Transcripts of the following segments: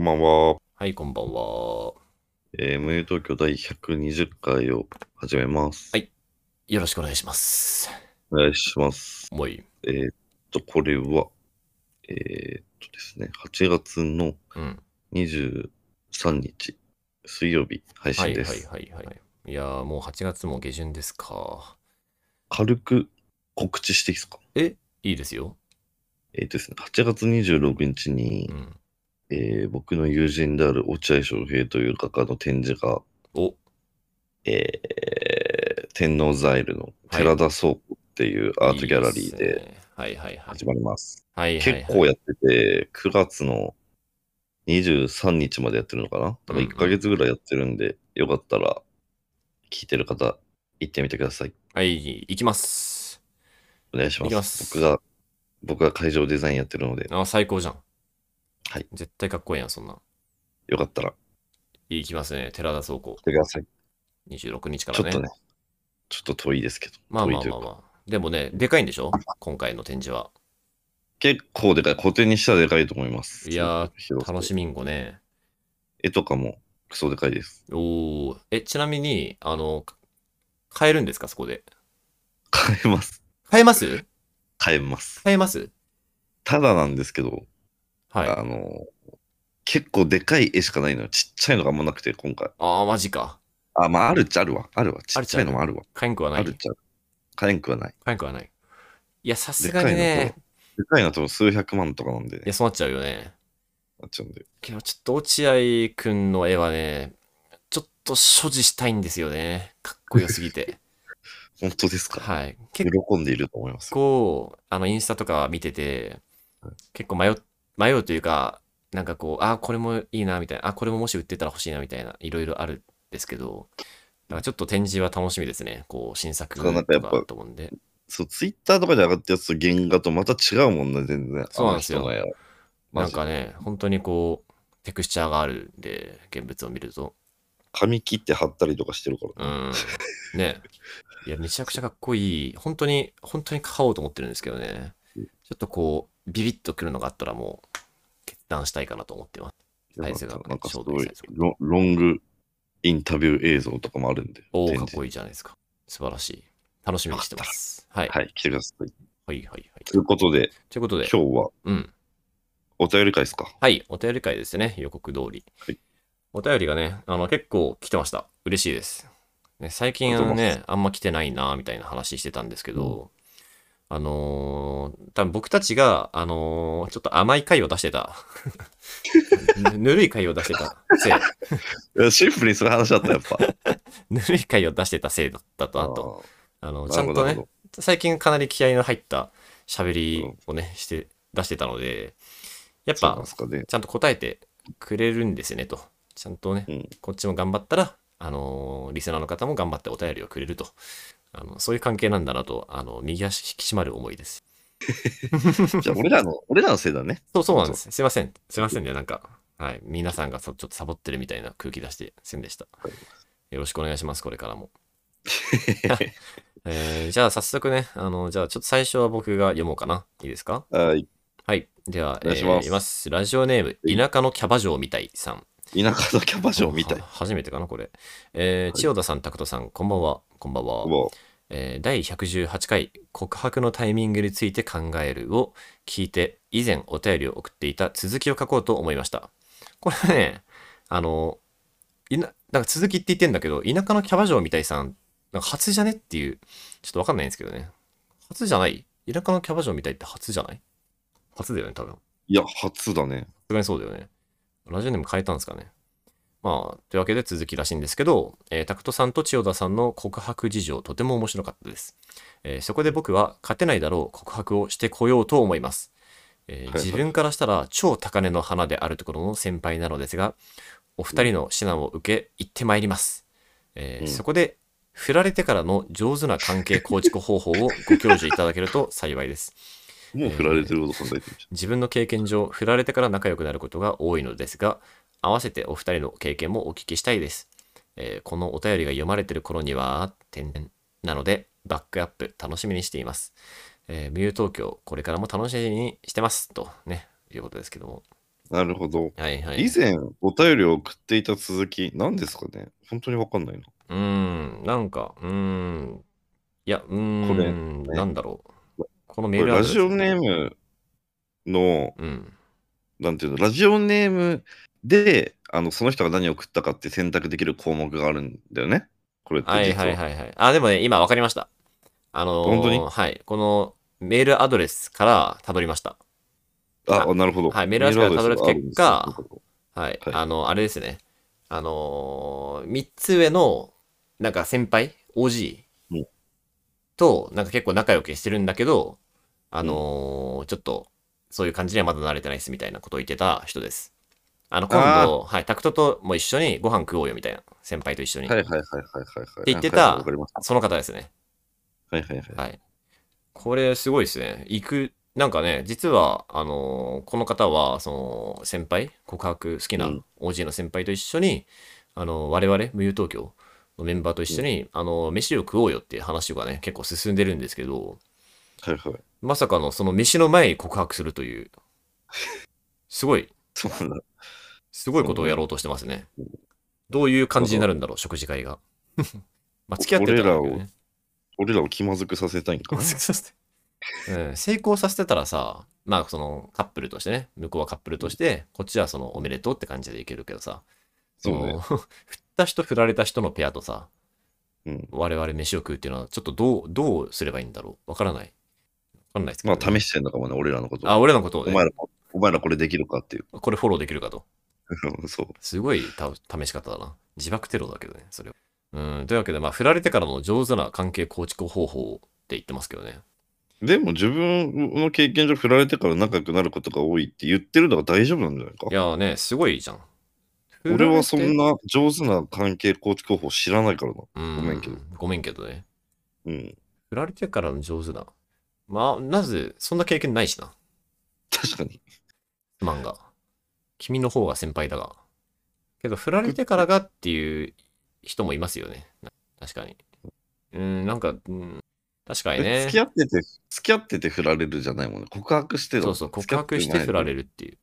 こんばんは。はい、こんばんは。えー、無友東京第120回を始めます。はいよろしくお願いします。お願いします。もういい。えーっと、これは、えーっとですね、8月のうん。23日、水曜日配はいはい信です。はいはい。いやー、もう8月も下旬ですか。軽く告知していいですか？いいですよ。えーっとですね、8月26日にう、ん。えー僕の友人である落合翔平という画家の展示が、お、えー天王ザイルの寺田倉庫っていうアートギャラリーで。始まります。結構やってて、9月の23日までやってるのかな？だから1ヶ月ぐらいやってるんで、よかったら聞いてる方、行ってみてください。はい、行きます。お願いします。ます僕が、僕が会場デザインやってるので、あ、最高じゃん。はい。絶対かっこいいやん、そんな。よかったら行きますね。寺田倉庫来。てください。26日からね。ちょっとね、ちょっと遠いですけど。まあまあ遠いというかまあまあ。でもね、でかいんでしょ？今回の展示は。結構でかい。古典にしたらでかいと思います。いやー楽しみんごね。絵とかもクソでかいです。おーえ、ちなみに、あの、買えるんですかそこで？買えます。買えます？買えます。買えます？ただなんですけど、はい。あの、結構でかい絵しかないのよ。ちっちゃいのがあんまなくて、今回。ああ、マジか。あ、まあ、あるっちゃあるわ。あるわ。ちっちゃいのもあるわ。買えんくはない。あるっちゃある。買えんくはない。買えんくはない。いや、さすがにねと、、でかいのと数百万とかなんでねいや、。そうなっちゃうよね。なっちゃうんで。けど、ちょっと落合くんの絵はね、ちょっと所持したいんですよね。かっこよすぎて。本当ですか？はい。結喜んでいると思います。構、あの、インスタとか見ててはい、結構迷う、迷うというか、なんかこう、あ、これもいいな、みたいな、あ、これももし売ってたら欲しいな、みたいな、いろいろあるんですけど、だからちょっと展示は楽しみですね。こう、新作とかやっぱかと思うんで。そう、ツイッターとかで上がったやつと原画とまた違うもんね、全然。そうなんですよなんかね、本当にこう、テクスチャーがあるんで、現物を見ると。紙切って貼ったりとかしてるから。うん。ね。いや、めちゃくちゃかっこいい。本当に、本当に買おうと思ってるんですけどね。ちょっとこう、ビビッとくるのがあったらもう、決断したいかなと思ってます。サイズがねなんかすちょうどごいロロングインタビュー映像とかもあるんで。おお、かっこいいじゃないですか。素晴らしい。楽しみにしてます。はい。はい、はい、来てください。はい、はい。ということで、ということで、今日はうん。お便り会ですか？はい、お便り会ですね、予告通り。はいお便りがね、あの結構来てました。嬉しいです。ね、最近あのね、あんま来てないな、みたいな話してたんですけど、あのー多分僕たちが、あのーちょっと甘い回を出してた。ぬ ぬるい回を出してたせい。シンプルにそれ話だった、やっぱ。ぬるい回を出してたせいだったと、あと、あの、ちゃんとね最近かなり気合の入った喋りをね、して、出してたので、やっぱね。ちゃんと答えてくれるんですよねと。ちゃんとね、うんこっちも頑張ったら、あのーリスナーの方も頑張ってお便りをくれると。あのそういう関係なんだなと、あの、右足引き締まる思いです。じゃあ、俺らの、俺らのせいだね。そうそうなんです。すいません。すいませんね。なんか、はい。皆さんがそちょっとサボってるみたいな空気出してすんでした。よろしくお願いします。これからも。えーじゃあ早速ね、あの、じゃあちょっと最初は僕が読もうかな。いいですか？はい。はい。では、お願いしますえーいます。ラジオネーム、田舎のキャバ嬢みたいさん。田舎のキャバ嬢みたいは。初めてかな、これ。えーはい千代田さん、拓人さん、こんばんは。こんばんは。もえー第118回、告白のタイミングについて考えるを聞いて、以前お便りを送っていた続きを書こうと思いました。これはね、あの、いな、なんか続きって言ってんだけど、田舎のキャバ嬢みたいさん、なんか初じゃねっていう、ちょっとわかんないんですけどね。初じゃない？田舎のキャバ嬢みたいって初じゃない？初だよね、多分。ういや、初だね。さすがにそうだよね。ラジオネーム変えたんですかね。まあ、というわけで続きらしいんですけど、えー、タクトさんと千代田さんの告白事情、とても面白かったです。えーそこで僕は勝てないだろう告白をしてこようと思います。えー自分からしたら超高値の花であるところの先輩なのですが、お二人の指南を受け、行ってまいります。えーうんそこで、振られてからの上手な関係構築方法をご教授いただけると幸いです。もう振られてること考えてみちゃ自分の経験上振られてから仲良くなることが多いのですが合わせてお二人の経験もお聞きしたいです、えーこのお便りが読まれてる頃には天然なのでバックアップ楽しみにしています、えー、ミュー東京これからも楽しみにしてますとねいうことですけどもなるほど。はいはい。以前、お便りを送っていた続き、何ですかね？本当にわかんないな。うーん、なんか、うーん。いや、うーん、これなんだろう。このメールアドレスジオネームの、うん。なんていうの、ラジオネームで、あのその人が何を送ったかって選択できる項目があるんだよね。これってはい実は。はいはいはい。あ、でもね、今わかりました。あのー本当に？はい。このメールアドレスからたどりました。あ、あなるほど。はいメールアドレスから辿る結果メールアドレスがあるんですよはい。はいあの、あれですね。あのー、3つ上の、なんか先輩 ?OG うんと、なんか結構仲良くしてるんだけど、あのーちょっと、そういう感じにはまだ慣れてないですみたいなことを言ってた人です。あの、今度、はい、タクトとも一緒にご飯食おうよみたいな。先輩と一緒に。はいはいはいはいはいはい。って言ってた。その方ですね。はいはいはい。はい。これすごいですね。行く、なんかね、実は、あのーこの方は、その、先輩、告白好きなうん OG の先輩と一緒に、あの我々、無友東京のメンバーと一緒に、あの飯を食おうよっていう話がね、結構進んでるんですけど、はいはい。まさかのその飯の前に告白するという、すごい、そうなんだ。すごいことをやろうとしてますね。どういう感じになるんだろう、食事会が。まあ、付き合ってたらだけどね。俺らを気まずくさせたいんかな。うん、成功させてたらさ、まあそのカップルとしてね、向こうはカップルとして、こっちはそのおめでとうって感じでいけるけどさ、そそうねの、振 った人振られた人のペアとさ、うん。我々飯を食うっていうのはちょっとどう、どうすればいいんだろう？わからない。わかんないですけど、まあ試してんのかもね、俺らのこと。あ、俺らのことをね、お前ら、お前らこれできるかっていう。これフォローできるかと。そう。すごいた試し方だな。自爆テロだけどね、それは。うん、というわけで、まあ振られてからの上手な関係構築方法って言ってますけどね。でも自分の経験上振られてから仲良くなることが多いって言ってるのが大丈夫なんじゃないか？いやーね、すごいじゃん。俺はそんな上手な関係構築方法知らないからな。うんごめんけど。ごめんけどね。うん。振られてからの上手な。まあ、まず、そんな経験ないしな。確かに。漫画。君の方が先輩だが。けど、振られてからがっていう人もいますよね。な確かに。うん、なんか、うん、確かにえね付。き合ってて、付き合ってて振られるじゃないもんね。告白してだそうそう、告白して振られる。るっていう。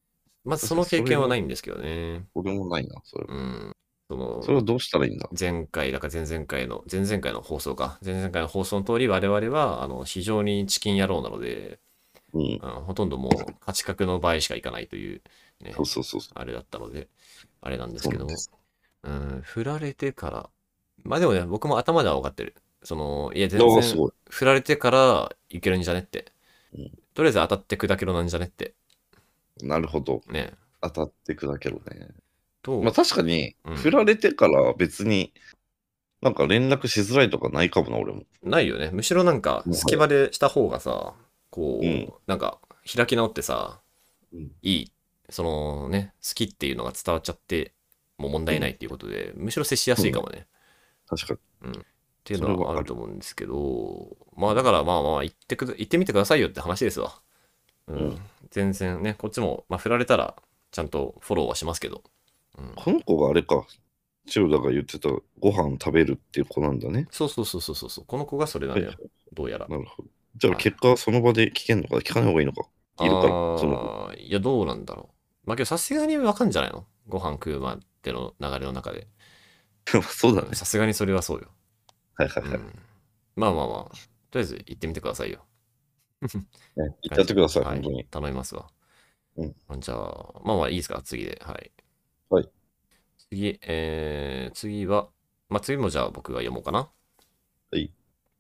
まずその経験はないんですけどね。俺もないな、それ。うん。その、それはどうしたらいいんだ？前回だか前々回の、前々回の放送か。前々回の放送の通り、我々は、あの、非常にチキン野郎なので、うん。あのほとんどもう、勝ち確の場合しかいかないという、ねそう、そうそうそあれだったので、あれなんですけどもそうなん振られてから、まあでもね、僕も頭では分かってる。その、いや、う。全然。振られてからいけるんじゃねってうん。とりあえず当たって砕けろなんじゃねって。なるほど。ね。当たって砕けろね。と、まあ確かにうん、振られてから別に、なんか連絡しづらいとかないかもな、俺も。ないよね。むしろなんか、うん隙間でした方がさ、こう、うんなんか、開き直ってさ、うんいい、そのね、好きっていうのが伝わっちゃって、もう問題ないっていうことで、むしろ接しやすいかもね。確かに。っていうのはそれはあるあると思うんですけど、まあだからまあまあ言ってく言ってみてくださいよって話ですわ。うん。うん全然ね、こっちも、まあ振られたらちゃんとフォローはしますけど。うん、この子があれか、千代田が言ってたご飯食べるっていう子なんだね。そうそうそうそうそうそう。この子がそれなのよ。どうやら。なるほど。じゃあ結果はその場で聞けんのか？聞かない方がいいのか？いるから、そのいや、どうなんだろう。まあけどさすがにわかんじゃないの？ご飯食うまでの流れの中で。子。そうだね。さすがにそれはそうよ。はいはいはい。うん、まあまあまあ、とりあえず行ってみてくださいよ。ね言ってやってください、はい本当に。頼みますわ。うんじゃあ、まあまあいいですか、次で。はい。はい。次、えー、次は、まあ次もじゃあ僕が読もうかな。はい。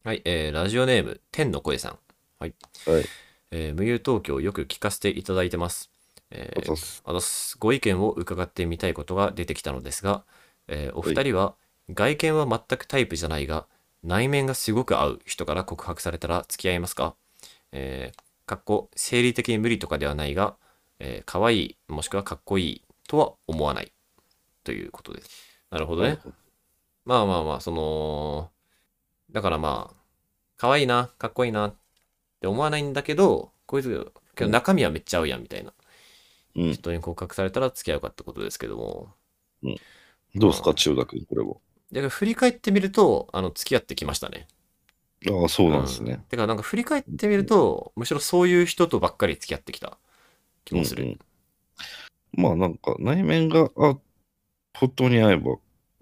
はい、えー、ラジオネーム、天の声さん。はい。はい。えー、無友東京をよく聞かせていただいてます。えーあすご意見を伺ってみたいことが出てきたのですが、えーお二人は外見は全くタイプじゃないが内面がすごく合う人から告白されたら付き合いますか？えーかっこ生理的に無理とかではないが、えー、可愛いもしくはかっこいいとは思わないということです。なるほどね。まあまあまあ、その、だからまあ、可愛いな、かっこいいなって思わないんだけど、こいつ、けど中身はめっちゃ合うやんみたいなうん。人に告白されたら付き合うかってことですけども、どうですか、千代田君、これは。だから振り返ってみると、あの、付き合ってきましたね。ああ、そうなんですうんね。てか、なんか振り返ってみると、むしろそういう人とばっかり付き合ってきた気もする。うんうんまあなんか内面があ本当に合えば、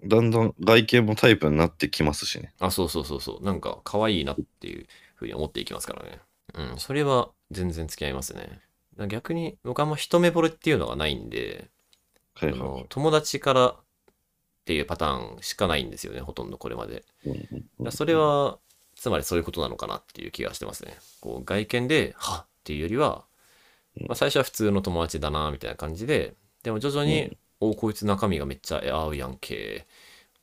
だんだん外見もタイプになってきますしね。あ、そうそうそうそう。なんか可愛いなっていうふうに思っていきますからね。うん、それは全然付き合いますね。逆に僕はあんま一目惚れっていうのがないんで、はいはい友達からっていうパターンしかないんですよね、ほとんどこれまで。うんそれは、つまりそういうことなのかなっていう気がしてますね。こう外見で、はっっていうよりは、まあ、最初は普通の友達だな、みたいな感じで、でも徐々に、うんおこいつ中身がめっちゃ合うやんけ。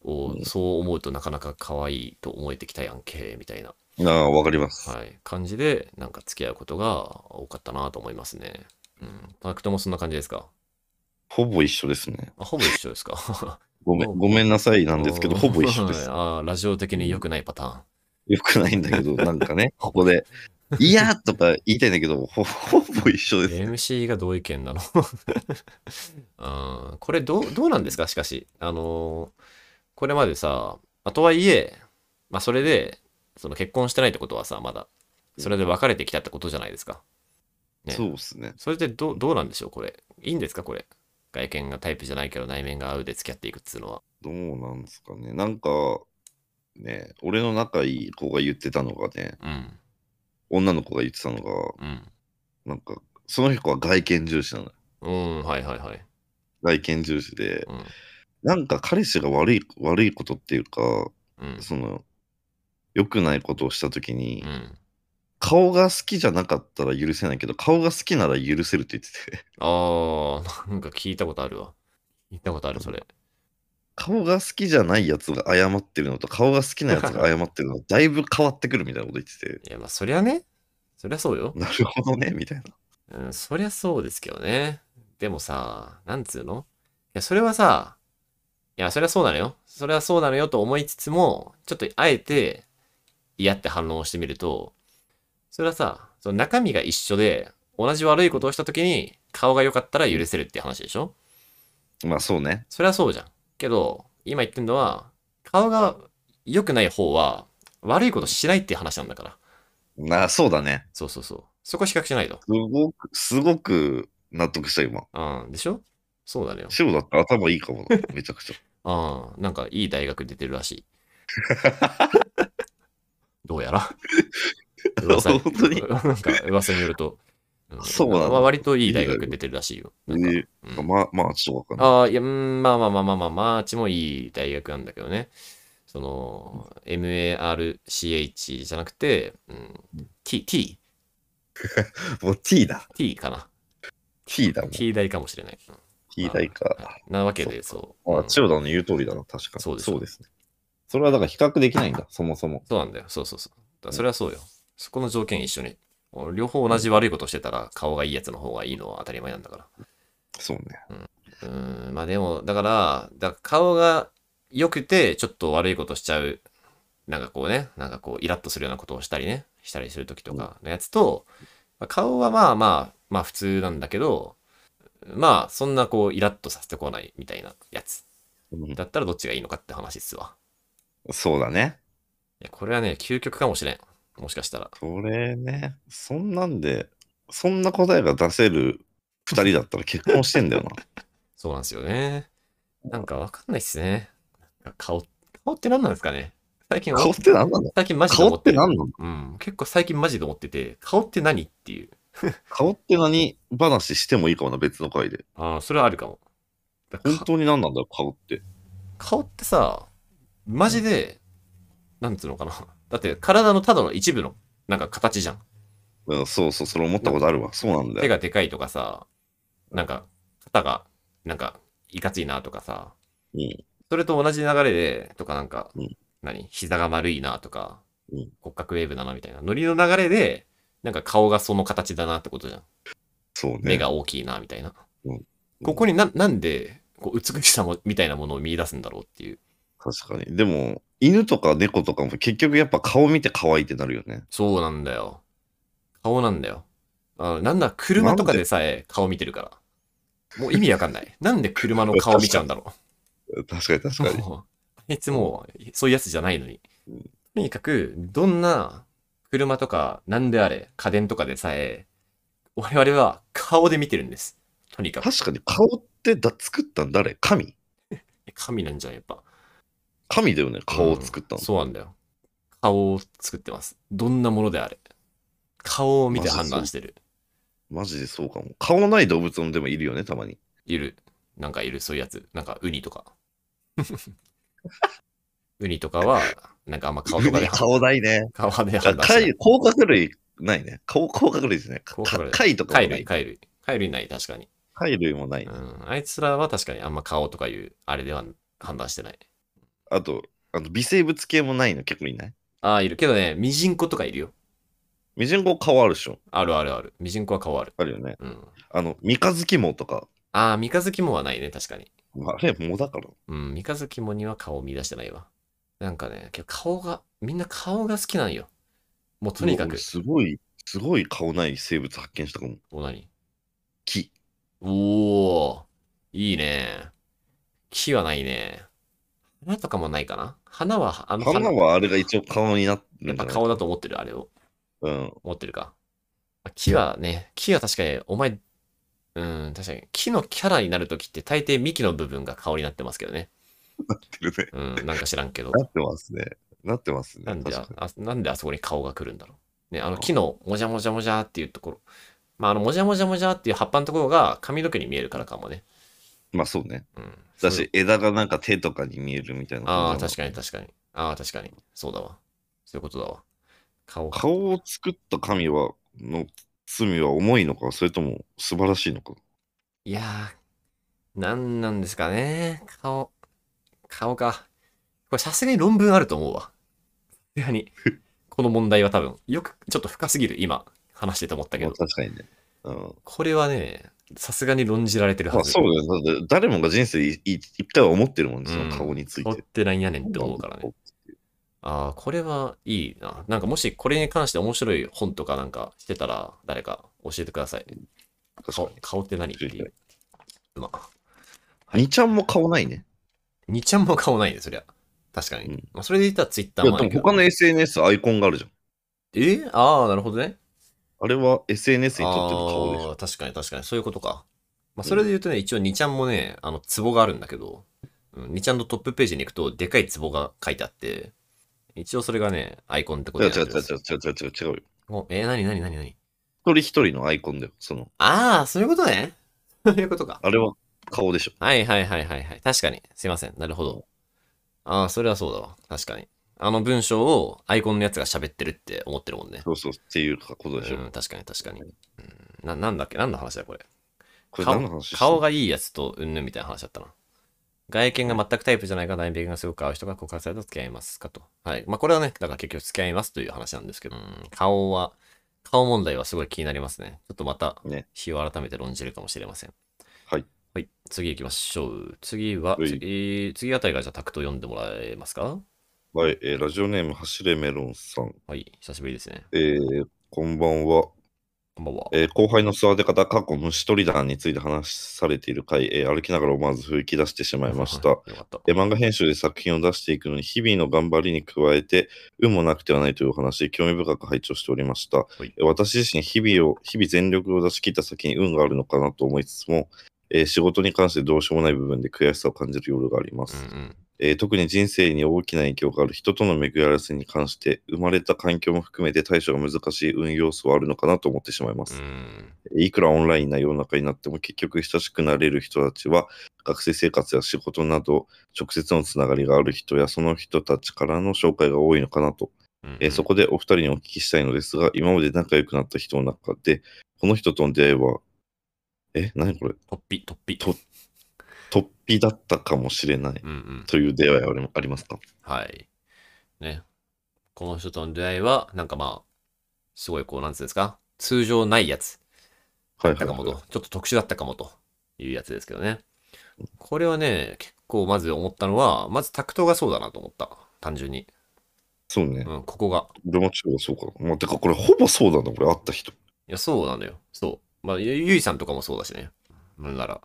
おうんそう思うとなかなか可愛いと思えてきたやんけ、みたいな、ああ、わかります。はい、感じで、なんか付き合うことが多かったなと思いますね。うん。タクトもそんな感じですか？ほぼ一緒ですね。あほぼ一緒ですか？ごめん、ごめんなさいなんですけど、ほぼ一緒です。は いあーラジオ的に良くないパターン。よくないんだけど、なんかね、ここで、いやとか言いたいんだけど、ほほぼ一緒です。MC が同意見なの？うんこれどうどうなんですか？しかしあのーこれまでさ、まあ、とはいえ、まあ、それでその結婚してないってことはさまだそれで別れてきたってことじゃないですか、ね。そうですね。それでどうどうなんでしょう？これ。いいんですか？これ。外見がタイプじゃないけど内面が合うで付き合っていくっつうのは。どうなんですかね。なんか、ね、俺の仲いい子が言ってたのがね、うん。女の子が言ってたのが、うん。なんか、その子は外見重視なのよ。うんはいはいはい。外見重視で、うん。なんか彼氏が悪い、悪いことっていうか、うん。その、良くないことをしたときに、うん。顔が好きじゃなかったら許せないけど、顔が好きなら許せるって言ってて、あーなんか聞いたことあるわ。聞いたことあるそれ顔が好きじゃないやつが謝ってるのと、顔が好きなやつが 謝ってるの、だいぶ変わってくるみたいなこと言ってて、いやまあそりゃねそりゃそうよなるほどね、みたいな。うん、そりゃそうですけどね。でもさ、なんつうの？いや、それはさ、いや、それはそうなのよ。それはそうなのよと思いつつも、ちょっとあえて嫌って反応をしてみると、それはさ、その中身が一緒で、同じ悪いことをしたときに、顔が良かったら許せるって話でしょ？まあそうね。それはそうじゃん。けど、今言ってんのは、顔が良くない方は、悪いことしないっていう話なんだから。なそうだね。そうそうそう。そこ比較しないと。すごく、すごく納得した今。うん、でしょ？そうだねよ。塩だったら頭いいかもな。めちゃくちゃ。ああ、なんかいい大学出てるらしい。どうやら？噂本当に？なんか噂によると。そうなんだまあ割といい大学出てるらしいよ。なんかえうんまあ、まあ、ちょっとわかんない。ああ、いや、うんまあまあまあまあまあ、マーチもいい大学なんだけどね。その、MARCH じゃなくて、うん、T、T、もう T だ。T かな。T だもん。T 大かもしれない。うん T 大か。なわけで、そう。あうん、千代田の言う通りだな、確かに。そうでしょですね。それはだから比較できないんだ、そもそも。そうなんだよ。そうそうそう。それはそうよ。そこの条件一緒に。両方同じ悪いことしてたら顔がいいやつの方がいいのは当たり前なんだから。そうね。うーん、まあでも、だから、だ顔が良くてちょっと悪いことしちゃう。なんかこうね、なんかこうイラッとするようなことをしたりね、したりするときとかのやつと、まあ顔はまあまあ、まあ普通なんだけど、まあそんなこうイラッとさせてこないみたいなやつ。うんだったらどっちがいいのかって話っすわ。そうだね。いや、これはね、究極かもしれん。もしかしたら。これね、そんなんで、そんな答えが出せる二人だったら結婚してんだよな。そうなんですよね。なんかわかんないっすね。顔、顔って何なんですかね最近、顔って何なんだ？最近マジで顔思ってる。って何なのうん。結構最近マジで思ってて、顔って何っていう。顔って何話してもいいかもな、別の回で。ああ、それはあるかも。だからか本当に何なんだよ、顔って。顔ってさ、マジで、なんつうのかな。だって体のただの一部の、なんか形じゃん。うん、そうそう、それ思ったことあるわ。そうなんだよ。手がでかいとかさ、なんか、肩が、なんか、いかついなとかさ、うん。それと同じ流れで、とかなんか、うん何？膝が丸いなとか、うん骨格ウェーブだなみたいな、ノリの流れで、なんか顔がその形だなってことじゃん。そうね。目が大きいなみたいな。うんここにな、なんで、こう、美しさも、みたいなものを見出すんだろうっていう。確かに。でも、犬とか猫とかも結局やっぱ顔見て可愛いってなるよね。そうなんだよ。顔なんだよ。あなんだ、車とかでさえ顔見てるから。もう意味わかんない。なんで車の顔見ちゃうんだろう。確かに確かに。あいつもうそういうやつじゃないのにうん。とにかく、どんな車とか何であれ、家電とかでさえ、我々は顔で見てるんです。とにかく。確かに顔ってだ作ったん誰？神？神なんじゃん、やっぱ。神だよね、顔を作ったの。うんそうなんだよ。顔を作ってます。どんなものであれ。顔を見て判断してる。マジでそうかも。顔のない動物もでもいるよね、たまに。いる。なんかいる、そういうやつ。なんかウニとか。ウニとかは、なんかあんま顔とかで 顔ないね。顔で判断してない貝、甲殻類ないね。甲甲殻類ですね。か甲殻類貝とかもない貝類、貝類。貝類ない、確かに。貝類もない、ねうん。あいつらは確かにあんま顔とかいう、あれでは判断してない。あと、あの微生物系もないの結構いない？ああ、いる。けどね、ミジンコとかいるよ。ミジンコ顔あるでしょあるあるある。ミジンコは顔ある。あるよね。うん。あの、三日月モとか。ああ、三日月もはないね、確かに。あれ、藻だから。うん、三日月もには顔を見出してないわ。なんかね、顔が、みんな顔が好きなんよ。もうとにかく俺。すごい、すごい顔ない生物発見したかも。お、何？木。おおいいね。木はないね。花とかもないかな？花は、あの花はあれが一応顔になってるやっぱ顔だと思ってる、あれを。うん。持ってるか。あ木はね、木は確かに、お前、うん、確かに、木のキャラになるときって大抵幹の部分が顔になってますけどね。なってるね。うん、なんか知らんけど。なってますね。なってますね。なんであなんであそこに顔が来るんだろう。ね、あの木のもじゃもじゃもじゃっていうところ。まあ、あの、もじゃもじゃもじゃっていう葉っぱのところが髪の毛に見えるからかもね。にまあそうね。うん。だし、枝がなんか手とかに見えるみたいなああ、確かに確かに。ああ、確かに。そうだわ。そういうことだわ。顔が。顔を作った神は、の罪は重いのか、それとも素晴らしいのか。いやー、なんなんですかね。顔、顔か。これさすがに論文あると思うわ。さすがに。この問題は多分、よく、ちょっと深すぎる、今、話してて思ったけまあど。確かにね。うん。これはね、さすがに論じられてるまあはず。そうだよ。だって誰もが人生でいい一回は思ってるもんね、そうんの顔につい顔っててなんやねんって思うからね。。ああ、これはいいな。なんかもしこれに関して面白い本とかなんかしてたら、誰か教えてください。顔。顔って何っていう。まあ、にちゃんも顔ないね。にちゃんも顔ないね、そりゃ。確かに。うんまあ、それで言ったらツイッターもあるけど。でも他の SNS アイコンがあるじゃん。え？ああ、なるほどね。あれは SNS にとっての顔でしょ。ああー、確かに確かに。そういうことか。まあ、それで言うとね、一応2ちゃんもね、あの、ツボがあるんだけど、うん、2ちゃんのトップページに行くと、でかいツボが書いてあって、一応それがね、アイコンってこと違う違う違う違う違う違う違うよ。おえー、なになになになに一人一人のアイコンだよ。その、ああ、そういうことね。そういうことか。あれは顔でしょ。はいはいはいはいはい。確かに。すいません。なるほど。ああ、それはそうだわ。確かに。あの文章をアイコンのやつが喋ってるって思ってるもんね。そうそうっていうことでしょ。うん、確かに確かに。うん、ななんだっけ？何の話だこれ？これ顔何の話？顔がいいやつとうんぬんみたいな話だったな。外見が全くタイプじゃないが内面がすごく合う人が告白されたら付き合いますかと。はい。まあこれはね、だから結局付き合いますという話なんですけど、うん顔は、顔問題はすごい気になりますね。ちょっとまたね。日を改めて論じるかもしれません。はい。はい。次行きましょう。次は、はい次、次あたりがじゃあタクト読んでもらえますか？はい、えーラジオネーム、走れメロンさん。はい。久しぶりですね。えーこんばんは。こんばんは。えー後輩の育て方、過去虫取り団について話されている回、えー歩きながら思わず吹き出してしまいました。よかった。えー漫画編集で作品を出していくのに日々の頑張りに加えて運もなくてはないというお話興味深く拝聴しておりました、いえー私自身日々を日々全力を出し切った先に運があるのかなと思いつつも、えー仕事に関してどうしようもない部分で悔しさを感じる夜があります、うんうん。えー特に人生に大きな影響がある人との巡り合わせに関して生まれた環境も含めて対処が難しい運要素はあるのかなと思ってしまいます、うん。いくらオンラインな世の中になっても結局親しくなれる人たちは学生生活や仕事など直接のつながりがある人やその人たちからの紹介が多いのかなと、うん。えーそこでお二人にお聞きしたいのですが今まで仲良くなった人の中でこの人との出会いはえ何これ？トッピ、トッピ。と突飛だったかもしれないうんうん。という出会いはありますか？はい。ね。この人との出会いは、なんかまあ、すごいこう、なんつうんですか、通常ないやつはいちょっと特殊だったかもというやつですけどね。これはね、結構まず思ったのは、まずタクトがそうだなと思った。単純に。そうね、うん、ここが。俺も違うそうかまあ、てかこれほぼそうだなこれ会った人いや、そうなのよ。そう。まあ、ゆゆいさんとかもそうだしね。なんなら。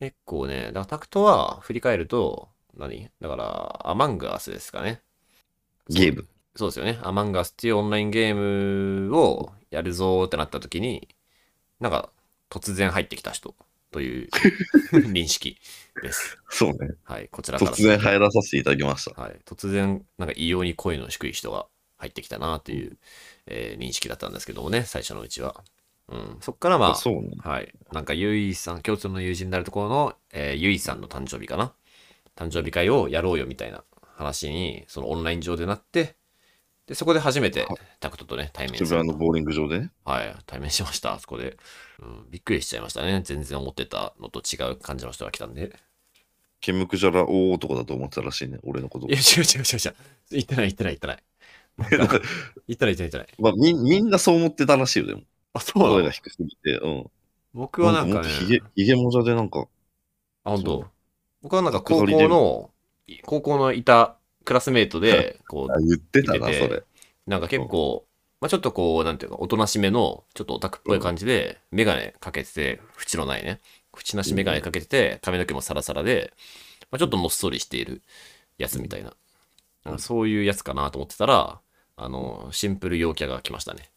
結構ね、だからタクトは振り返ると、何？だから、アマンガースですかね。ゲームそうですよね。アマンガスっていうオンラインゲームをやるぞーってなった時に、なんか突然入ってきた人という 認識です。そうね。はい、こちらから。突然入らさせていただきました。はい、突然、なんか異様に声の低い人が入ってきたなという、えー認識だったんですけどもね、最初のうちは。うん、そっからまあ、そうね。はい。なんか、ゆいさん、共通の友人になるところの、えーゆいさんの誕生日かな。誕生日会をやろうよみたいな話に、そのオンライン上でなって、で、そこで初めてはいタクトとね、対面渋する谷のボーリング場でね。はい、対面しました、そこで。うん、びっくりしちゃいましたね。全然思ってたのと違う感じの人が来たんで。ケムクジャラ大男だと思ってたらしいね、俺のことい。や、違う違う違う違う。言ってない言ってない言ってない 言ってない言ってない。まあ、みみんなそう思ってたらしいよ、でも。あ、そうなの？声が低すぎて。うん。僕はなんかねもっと、ひげ、ひげもじゃでなんか、あ、本そ当。僕はなんか高校の、高校のいたクラスメイトで、こあ、言ってたな、見ててそれ。う、なんか結構、まあちょっとこう、なんていうか、おとなしめの、ちょっとオタクっぽい感じで、メガネかけてて、縁のないね、縁なしメガネかけてて、髪の毛もサラサラで、まあ、ちょっともっそりしているやつみたいな。なんかそういうやつかなと思ってたら、あの、シンプル陽キャが来ましたね。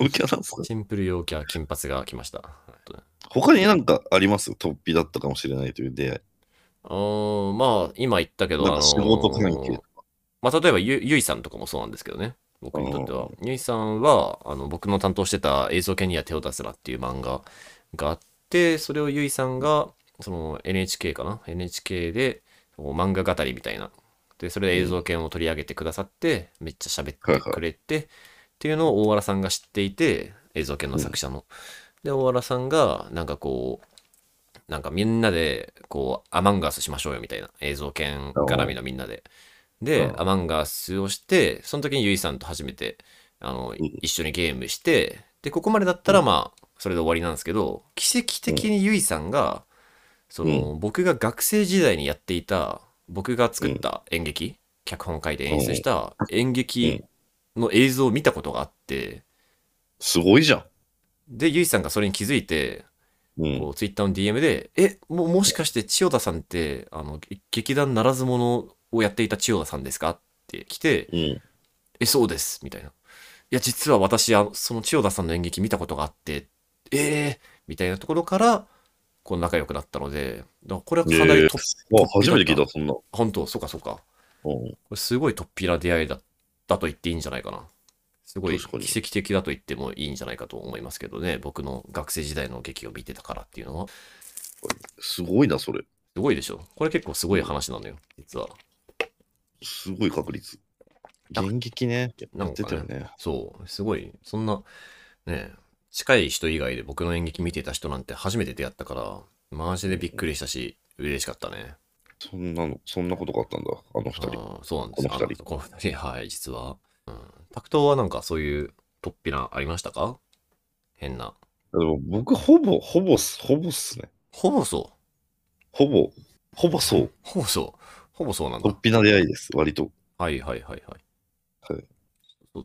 陽キャなんすかシンプル陽キャ、金髪が来ました。はい他になんかあります？突飛だったかもしれないという出会い。うーん、まあ、今言ったけど、なんか仕事関係あのまあ、例えばゆ、ゆいさんとかもそうなんですけどね。僕にとっては。ゆいさんは、あの、僕の担当してた映像系には手を出すなっていう漫画があって、それをゆいさんが、その NHK かな ?NHK で、漫画語りみたいな。で、それで映像系を取り上げてくださって、めっちゃ喋ってくれて、っていうのを大原さんが知っていて、映像系の作者の。で、大原さんが、なんかこう、なんかみんなで、こう、アマンガースしましょうよみたいな。映像系絡みのみんなで。で、うんアマンガースをして、その時にゆいさんと初めて、あの、ん一緒にゲームして、で、ここまでだったらまあ、それで終わりなんですけど、奇跡的にゆいさんが、その、僕が学生時代にやっていた、僕が作った演劇、脚本書いて演出した演劇の映像を見たことがあって、すごいじゃん。で、ゆいさんがそれに気づいて、うん。こうツイッターの DM で、え、ももしかして千代田さんって、あの、げ劇団ならず者をやっていた千代田さんですかって来て、うん。え、そうです、みたいな。いや、実は私、その千代田さんの演劇見たことがあって、えー、みたいなところから、こう仲良くなったので、だからこれはかなりトップ、あ、初めて聞いた、そんな。本当、そうかそうか。うん。これすごい突飛な出会いだだと言っていいんじゃないかな。すごい奇跡的だと言ってもいいんじゃないかと思いますけどね。僕の学生時代の劇を見てたからっていうのは。すごいな、それ。すごいでしょ。これ結構すごい話なのよ、実は。すごい確率。あ現役ね。やなんかねってたよね。そう、すごい、そんな、ね、近い人以外で僕の演劇見てた人なんて初めて出会ったから、マジでびっくりしたし、嬉しかったね。そんなの、そんなことがあったんだ、あの二人。そうなんですよ。この二人あこの二人、はい、実は。うん。タクトはなんかそういう突飛なありましたか？変な。でも僕、ほぼ、ほぼほぼっすね。ほぼそう。ほぼ、ほぼそう。ほぼそう。ほぼそうなんだ突。飛な出会いです、割と。はいはいはいはい。はい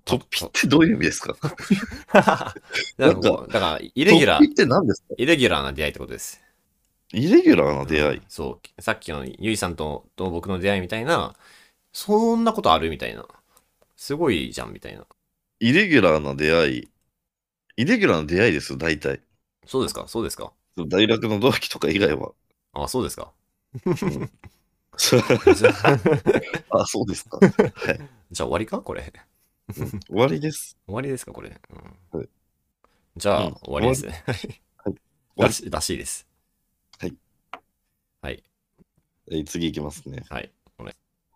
突飛ってどういう意味ですか？だからこうだから、イレギュラー、突飛って何ですか？イレギュラーな出会いってことです。イレギュラーな出会い。そう。さっきのゆいさんとと僕の出会いみたいな、そんなことあるみたいな。すごいじゃんみたいな。イレギュラーな出会い。イレギュラーな出会いですよ、大体。そうですか？そうですか？大学の同期とか以外は。あ、そうですか？あ あ、そうですか。はい。じゃあ終わりか？これ。終わりです。終わりですか？これ。うんはいじゃあ、うん終わりですね。はいらしいです。はい。はい。えー次いきますね。はい。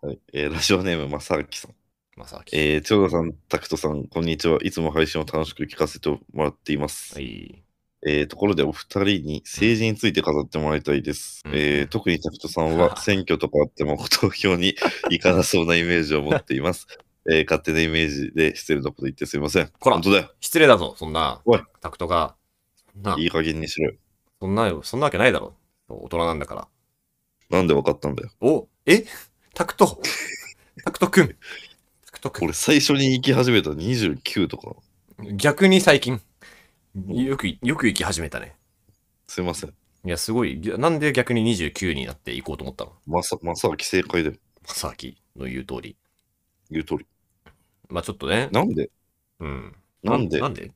はい。えーラジオネーム、まさきさん。まさき。えー、千代田さん、タクトさん、こんにちは。いつも配信を楽しく聞かせてもらっています。はい。えーところでお二人に政治について語ってもらいたいです。うんえー特にタクトさんは選挙とかあっても投票に 行かなそうなイメージを持っています。えー勝手なイメージで失礼なこと言ってすいません。こら本当だよ。失礼だぞ、そんな。おいタクトが。そんな、いい加減にしろよ。そんなよ、そんなわけないだろ。大人なんだから。なんでわかったんだよ。おえ？タクト？タクトくんタクトくん俺最初に行き始めた29とか。逆に最近、よく、よく行き始めたね。すいません。いや、すごい。なんで逆に29になって行こうと思ったの？まさ、まさき正解でまさきの言う通り。言う通り。まあちょっとね。なんで？うん。なんで？なんで？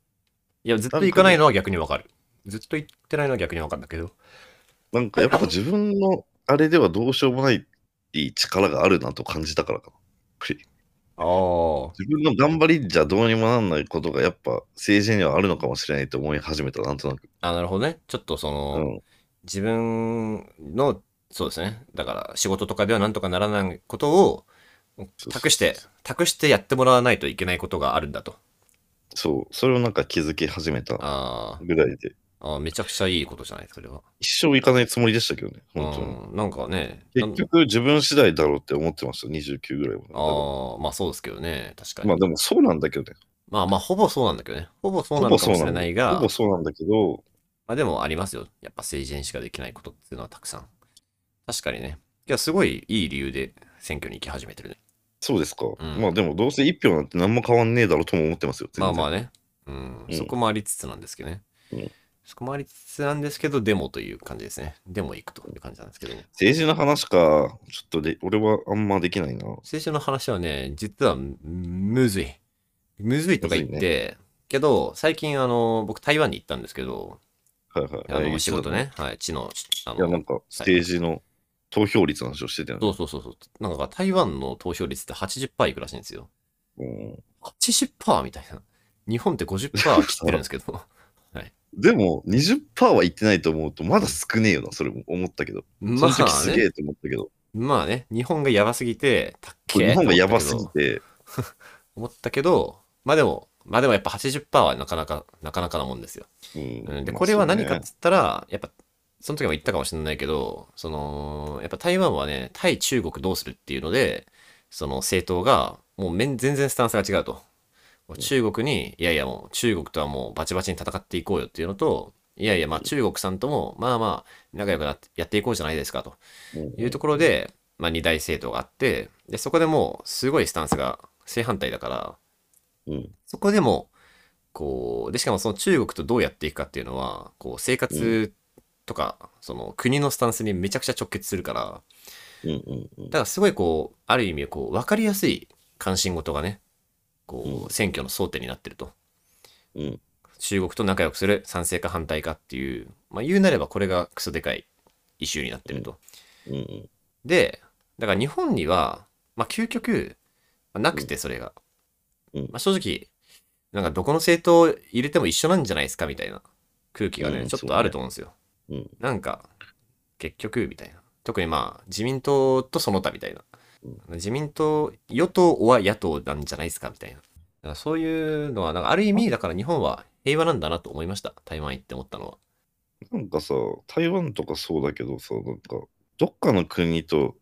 いや、絶対行かないのは逆にわかる。ずっと言ってないのは逆に分かんだけど。なんかやっぱ自分のあれではどうしようもない力があるなと感じたからかな。ああ。自分の頑張りじゃどうにもなんないことがやっぱ政治にはあるのかもしれないと思い始めた、なんとなく。あ、なるほどね。ちょっとその、うん。自分の、そうですね。だから仕事とかではなんとかならないことを託して、託してやってもらわないといけないことがあるんだと。そう、それをなんか気づき始めたあぐらいで、ーあー、めちゃくちゃいいことじゃないそれは。一生行かないつもりでしたけどね、本当に。うん、なんかね、結局自分次第だろうって思ってました、29ぐらいまで。ああ、まあそうですけどね、確かに。まあでもそうなんだけどね。まあまあ、ほぼそうなんだけどね。ほぼそうなほぼのかもしれないがぼ、そうなんだけど、まあでもありますよ。やっぱ政治にしかできないことっていうのはたくさん。確かにね。いや、すごいいい理由で選挙に行き始めてるね。そうですか。んまあでもどうせ一票なんて何も変わんねえだろうとも思ってますよ。ね。まあまあね。うん、うんそこもありつつなんですけどね。うんそこもありつつなんですけど、デモという感じですね。デモ行くという感じなんですけど。政治の話か、ちょっとで、俺はあんまできないな。政治の話はね、実はむむずい。むずいとか言って、けど、最近あの、僕台湾に行ったんですけど、はいはい。あのはい仕事ね、はい、地の、あいや、なのんか政治の投票率の話をしてたよね。そうそうそうそう。なんか台湾の投票率って80%いくらしいんですよ。うん80%みたいな。日本って50%切ってるんですけど。でも、20%は言ってないと思うと、まだ少ねえよな、それも思ったけど。まその時すあね、げえと思ったけど、まあね、日本がやばすぎて、たっけー日本がやばすぎて、思ったけど、まあでも、まあでもやっぱ80%はなかなか、なかなかなもんですよ。うんうんで、まあこれは何かっつったら、やっぱ、その時も言ったかもしれないけど、その、やっぱ台湾はね、対中国どうするっていうので、その政党が、もう全然スタンスが違うと。中国に、いやいやもう中国とはもうバチバチに戦っていこうよっていうのと、いやいやまあ中国さんとも、まあまあ仲良くなってやっていこうじゃないですかとうん。いうところで、まあ二大政党があって、で、そこでもうすごいスタンスが正反対だから、うん。そこでも、こう、で、しかもその中国とどうやっていくかっていうのは、こう、生活とか、その国のスタンスにめちゃくちゃ直結するから、だからすごいこう、ある意味、こう、わかりやすい関心事がね、こうう、選挙の争点になってると。うん中国と仲良くする賛成か反対かっていう、まあ言うなればこれがクソでかいイシューになってると。うんうんで、だから日本には、まあ究極、まあなくてそれが。うんまあ正直、なんかどこの政党入れても一緒なんじゃないですかみたいな空気がね、うんちょっとあると思うんですよ。うんなんか、結局、みたいな。特にまあ、自民党とその他みたいな。自民党、与党は野党なんじゃないですかみたいな。だからそういうのは、なんかある意味、だから日本は平和なんだなと思いました。台湾行って思ったのは。なんかさ、台湾とかそうだけどさ、なんか、どっかの国と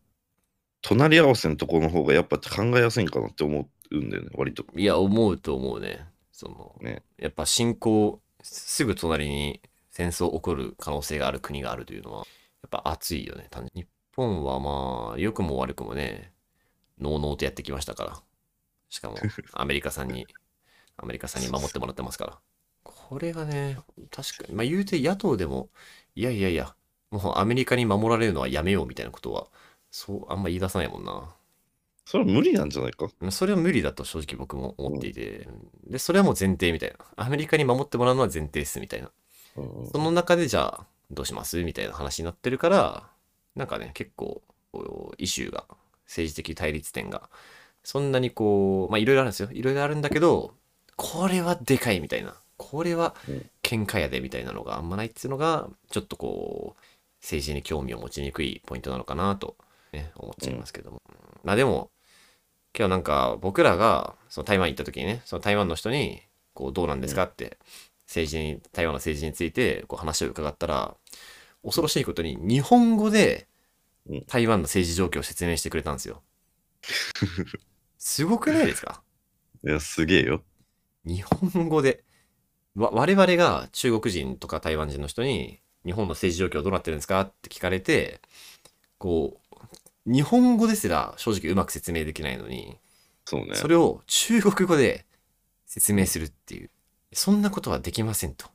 隣り合わせのところの方がやっぱ考えやすいんかなって思うんだよね、割と。いや、思うと思うね。その、ねやっぱ侵攻、すぐ隣に戦争起こる可能性がある国があるというのは、やっぱ熱いよね。単純に日本はまあ、良くも悪くもね、のうのうとやってきましたから。しかも、アメリカさんに、アメリカさんに守ってもらってますから。これがね、確かに、まあ言うて野党でも、いやいやいや、もうアメリカに守られるのはやめようみたいなことは、そう、あんま言い出さないもんな。それは無理なんじゃないか？それは無理だと正直僕も思っていて、で、それはもう前提みたいな。アメリカに守ってもらうのは前提ですみたいな。うんその中でじゃあ、どうします？みたいな話になってるから、なんかね、結構、こうイシューが、政治的対立点が、そんなにこう、まあいろいろあるんですよ。いろいろあるんだけど、これはでかいみたいな。これはうん喧嘩やでみたいなのがあんまないっていうのが、ちょっとこう、政治に興味を持ちにくいポイントなのかなと、ね、思っちゃいますけども。まあでも、今日なんか僕らがその台湾行った時にね、その台湾の人に、こうどうなんですかって、政治に、台湾の政治についてこう話を伺ったら、恐ろしいことに日本語でうん台湾の政治状況を説明してくれたんですよ。すごくないですか？いや、すげえよ。日本語で。わ我々が中国人とか台湾人の人に日本の政治状況どうなってるんですかって聞かれて、こう、日本語ですら正直うまく説明できないのに、そうね。それを中国語で説明するっていう。そんなことはできませんと。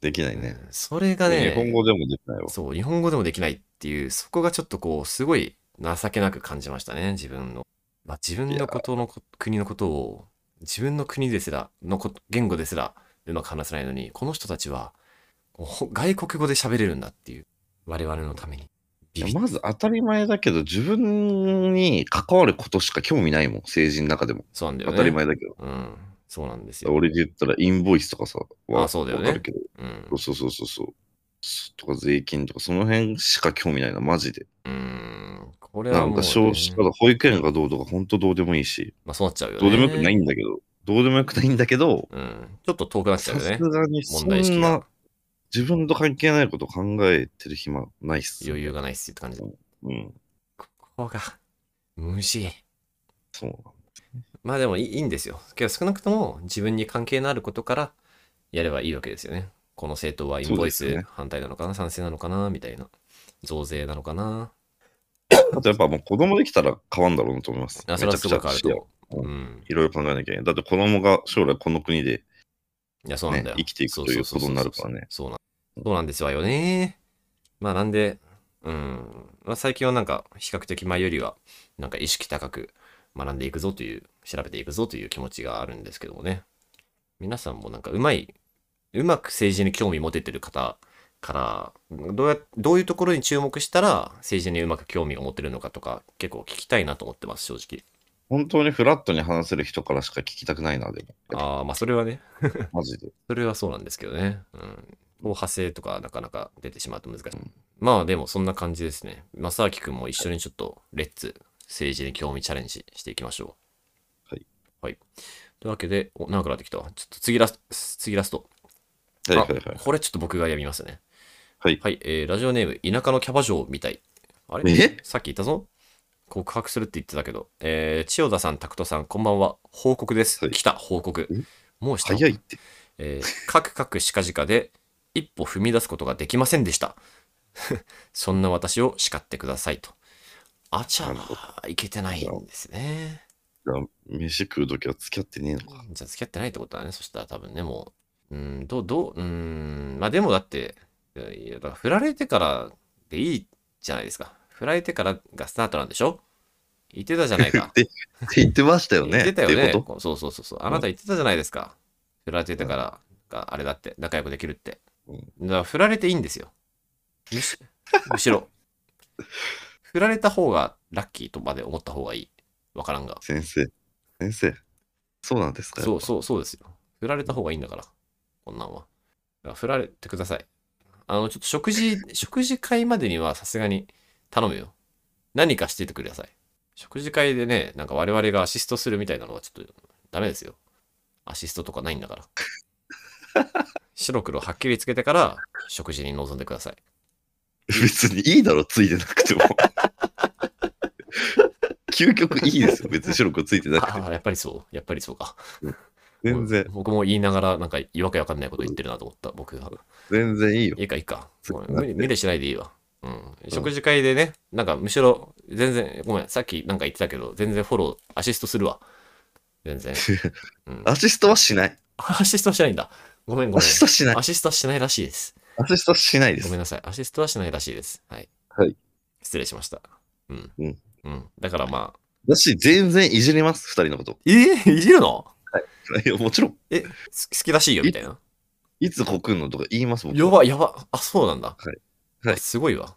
できないね。それがね、日本語でもできないわ。そう、日本語でもできないっていう、そこがちょっとこう、すごい情けなく感じましたね、自分の。まあ、自分のことのこ国のことを、自分の国ですら、のこ言語ですらうまく話せないのに、この人たちはほ外国語で喋れるんだっていう。我々のために。まず当たり前だけど、自分に関わることしか興味ないもん、政治の中でも。当そうなんだよね。たり前だけど。うん。そうなんですよ。俺で言ったらインボイスとかさ、あそうだよねわかるけど。うん。そうそうそうそう。とか税金とか、その辺しか興味ないな、マジで。うん。これなはもう、ね、んか少子化だ、保育園がどうとか、本当どうでもいいし、まあそうなっちゃうよね。どうでもよくないんだけど、どうでもよくないんだけど、うん。ちょっと遠くなっちゃうさよね。すがにそんなが。自分と関係ないこと考えてる暇ないっす。余裕がないっすって感じ。こうん。こが、虫。そう。まあでもいいいいんですよ。けど少なくとも自分に関係のあることからやればいいわけですよね。この政党はインボイス反対なのかな、賛成なのかなみたいな。増税なのかな あとやっぱもう子供できたら変わんだろうなと思います。あそれはすごくあるとめちゃ思う。くちゃうん。いろいろ考えなきゃいけない。だって子供が将来この国でいや、そうなんだよ。ね生きていくということになるからねそうなんそうなんですわよね。まあなんで、うん。まあ、最近はなんか比較的前よりはなんか意識高く学んでいくぞという、調べていくぞという気持ちがあるんですけどもね。皆さんもなんかうまい、うまく政治に興味持ててる方から、どうや、どういうところに注目したら政治にうまく興味を持ってるのかとか結構聞きたいなと思ってます、正直。本当にフラットに話せる人からしか聞きたくないな、でも。ああ、まあそれはね、マジで。それはそうなんですけどね。うん。派生とかなかなか出てしまうと難しい。まあでもそんな感じですね。正明くんも一緒にちょっとレッツ政治に興味チャレンジしていきましょう。はい。はい。というわけで、お、長くなってきたわ。ちょっと次ラス次ラスト。はいはいはい。あこれちょっと僕が読みますね。はいはい。えーラジオネーム、田舎のキャバ嬢みたい。あれ？え？さっき言ったぞ。告白するって言ってたけど。えー千代田さん、拓人さん、こんばんは。報告です。はい来た、報告え？もうした？の早いって。えー、カクカクしかじかで一歩踏み出すことができませんでした。そんな私を叱ってくださいと。あちゃー、いけてないんですね。じゃあ、飯食うときは付き合ってねえのか。じゃあ付き合ってないってことだね。そしたら多分ね、もう。うん、どう、どう、うーん、まあでもだって、いやだから振られてからでいいじゃないですか。振られてからがスタートなんでしょ？言ってたじゃないか。って言ってましたよね。言ってたよね。そうそうそうそう。あなた言ってたじゃないですか。振られてたからがあれだって、仲良くできるって。だから振られていいんですよ。むしむしろ。振られた方がラッキーとまで思った方がいい。わからんが。先生。先生。そうなんですかそうそうそうですよ。振られた方がいいんだから。こんなんは。だから振られてください。あの、ちょっと食事、食事会までにはさすがに頼むよ。何かしててください。食事会でね、なんか我々がアシストするみたいなのはちょっとダメですよ。アシストとかないんだから。白黒はっきりつけてから食事に臨んでください。別にいいだろ、ついてなくても。究極いいですよ。別に白くついてなくても。やっぱりそう。やっぱりそうか。全然、僕も言いながらなんかわけわかんないこと言ってるなと思った、僕が。全然いいよい。いかいいか。無理無理しないでいいわ。うん。食事会でね、なんかむしろ全然、ごめん、さっきなんか言ってたけど、全然フォロー、アシストするわ。全然。うん、アシストはしない。アシストはしないんだ。ごめんごアめん。シストはしないア。シストはしないらしいです。アシストはしないですごめん。なさい。アシストはしないらしいです。はい。はい。失礼しました。うん。うん。うん。だからまあ。だし、全然いじります、二人のこと。えー、いじるの？いや、もちろん、え、す好きらしいよみたいな。いつ告んのとか言います、僕。やば、やば。あ、そうなんだ。はいはいあすごいわ。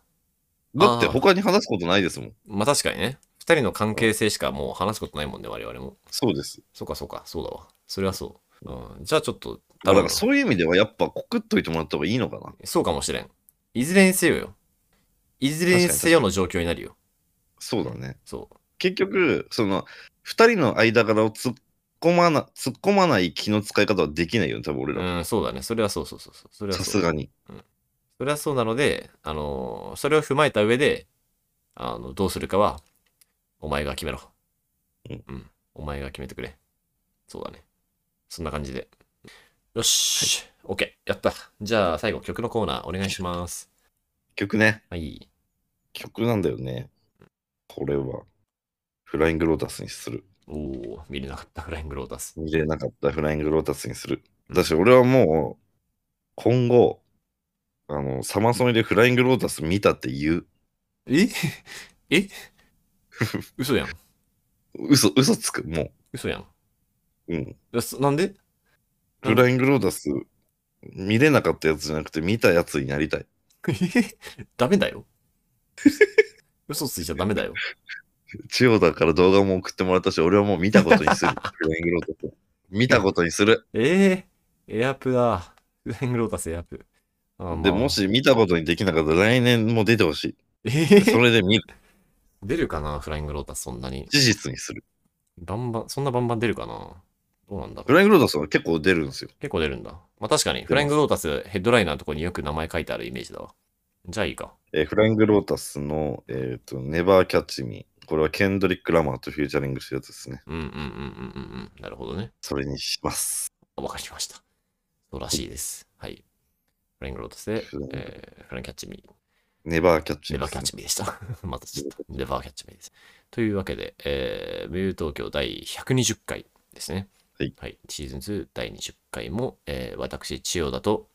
だって他に話すことないですもん。まあ確かにね。二人の関係性しかもう話すことないもんね、我々も。そうです。そうかそうか、そうだわ。それはそう。うん、じゃあちょっと、だからむそういう意味ではやっぱ告っといてもらった方がいいのかな。そうかもしれん。いずれにせよよ。いずれにせよの状況になるよ。そうだね。そ結局、その、二人の間柄を突っ込まな、突っ込まない気の使い方はできないよね、多分俺う。ら。うん、そうだね。それはそうそうそうそう。それは。さすがに。それはそうなので、あのーそれを踏まえた上で、あの、どうするかは、お前が決めろ。うん。お前が決めてくれ。そうだね。そんな感じで。よし。OK。やった。じゃあ、最後、曲のコーナーお願いします。曲ね。はい。曲なんだよね。これは、フライングロータスにする。おお見れなかった フライングロータス。見れなかったフライングロータスにする。だし、俺はもう、今後、あの、サマソニでフライングロータス見たって言う。え？え？嘘やん。嘘、嘘つく。も嘘やん。う。うん。なんで？フライングロータス見れなかったやつじゃなくて見たやつになりたい。ダメだよ。嘘ついちゃダメだよ。千代田から動画も送ってもらったし、俺はもう見たことにする。フライングロータス。見たことにする。ええエアプだ。フライングロータスエアプ。あまあで、もし見たことにできなかったら来年も出てほしえい。えそれで見る。出るかなフライングロータスそんなに。事実にする。バンバン、そんなバンバン出るかなどうなんだろうフライングロータスは結構出るんですよ。結構出るんだ。まあ確かに、フライングロータスヘッドライナーのとこによく名前書いてあるイメージだわ。じゃあいいか。えーフライングロータスの、えっ、と、ネバーキャッチミー。これはケンドリック・ラマーとフューチャリングしてるやつですね。うんうんうんうんうんうん。なるほどね。それにします。わかりました。そうらしいです。はい。フライングロータスで、えーフラインキャッチミー。ネバーキャッチミー、レバーキャッチミーでした。またちょっと、レバーキャッチミーです。というわけで、えー、ミュー東京第120回ですね。はい。シーズン2第20回も、えー私、千代田と、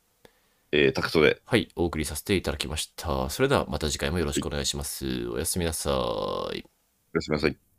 えータクトで。はい、お送りさせていただきました。それではまた次回もよろしくお願いします。おやすみなさい。すみなさい。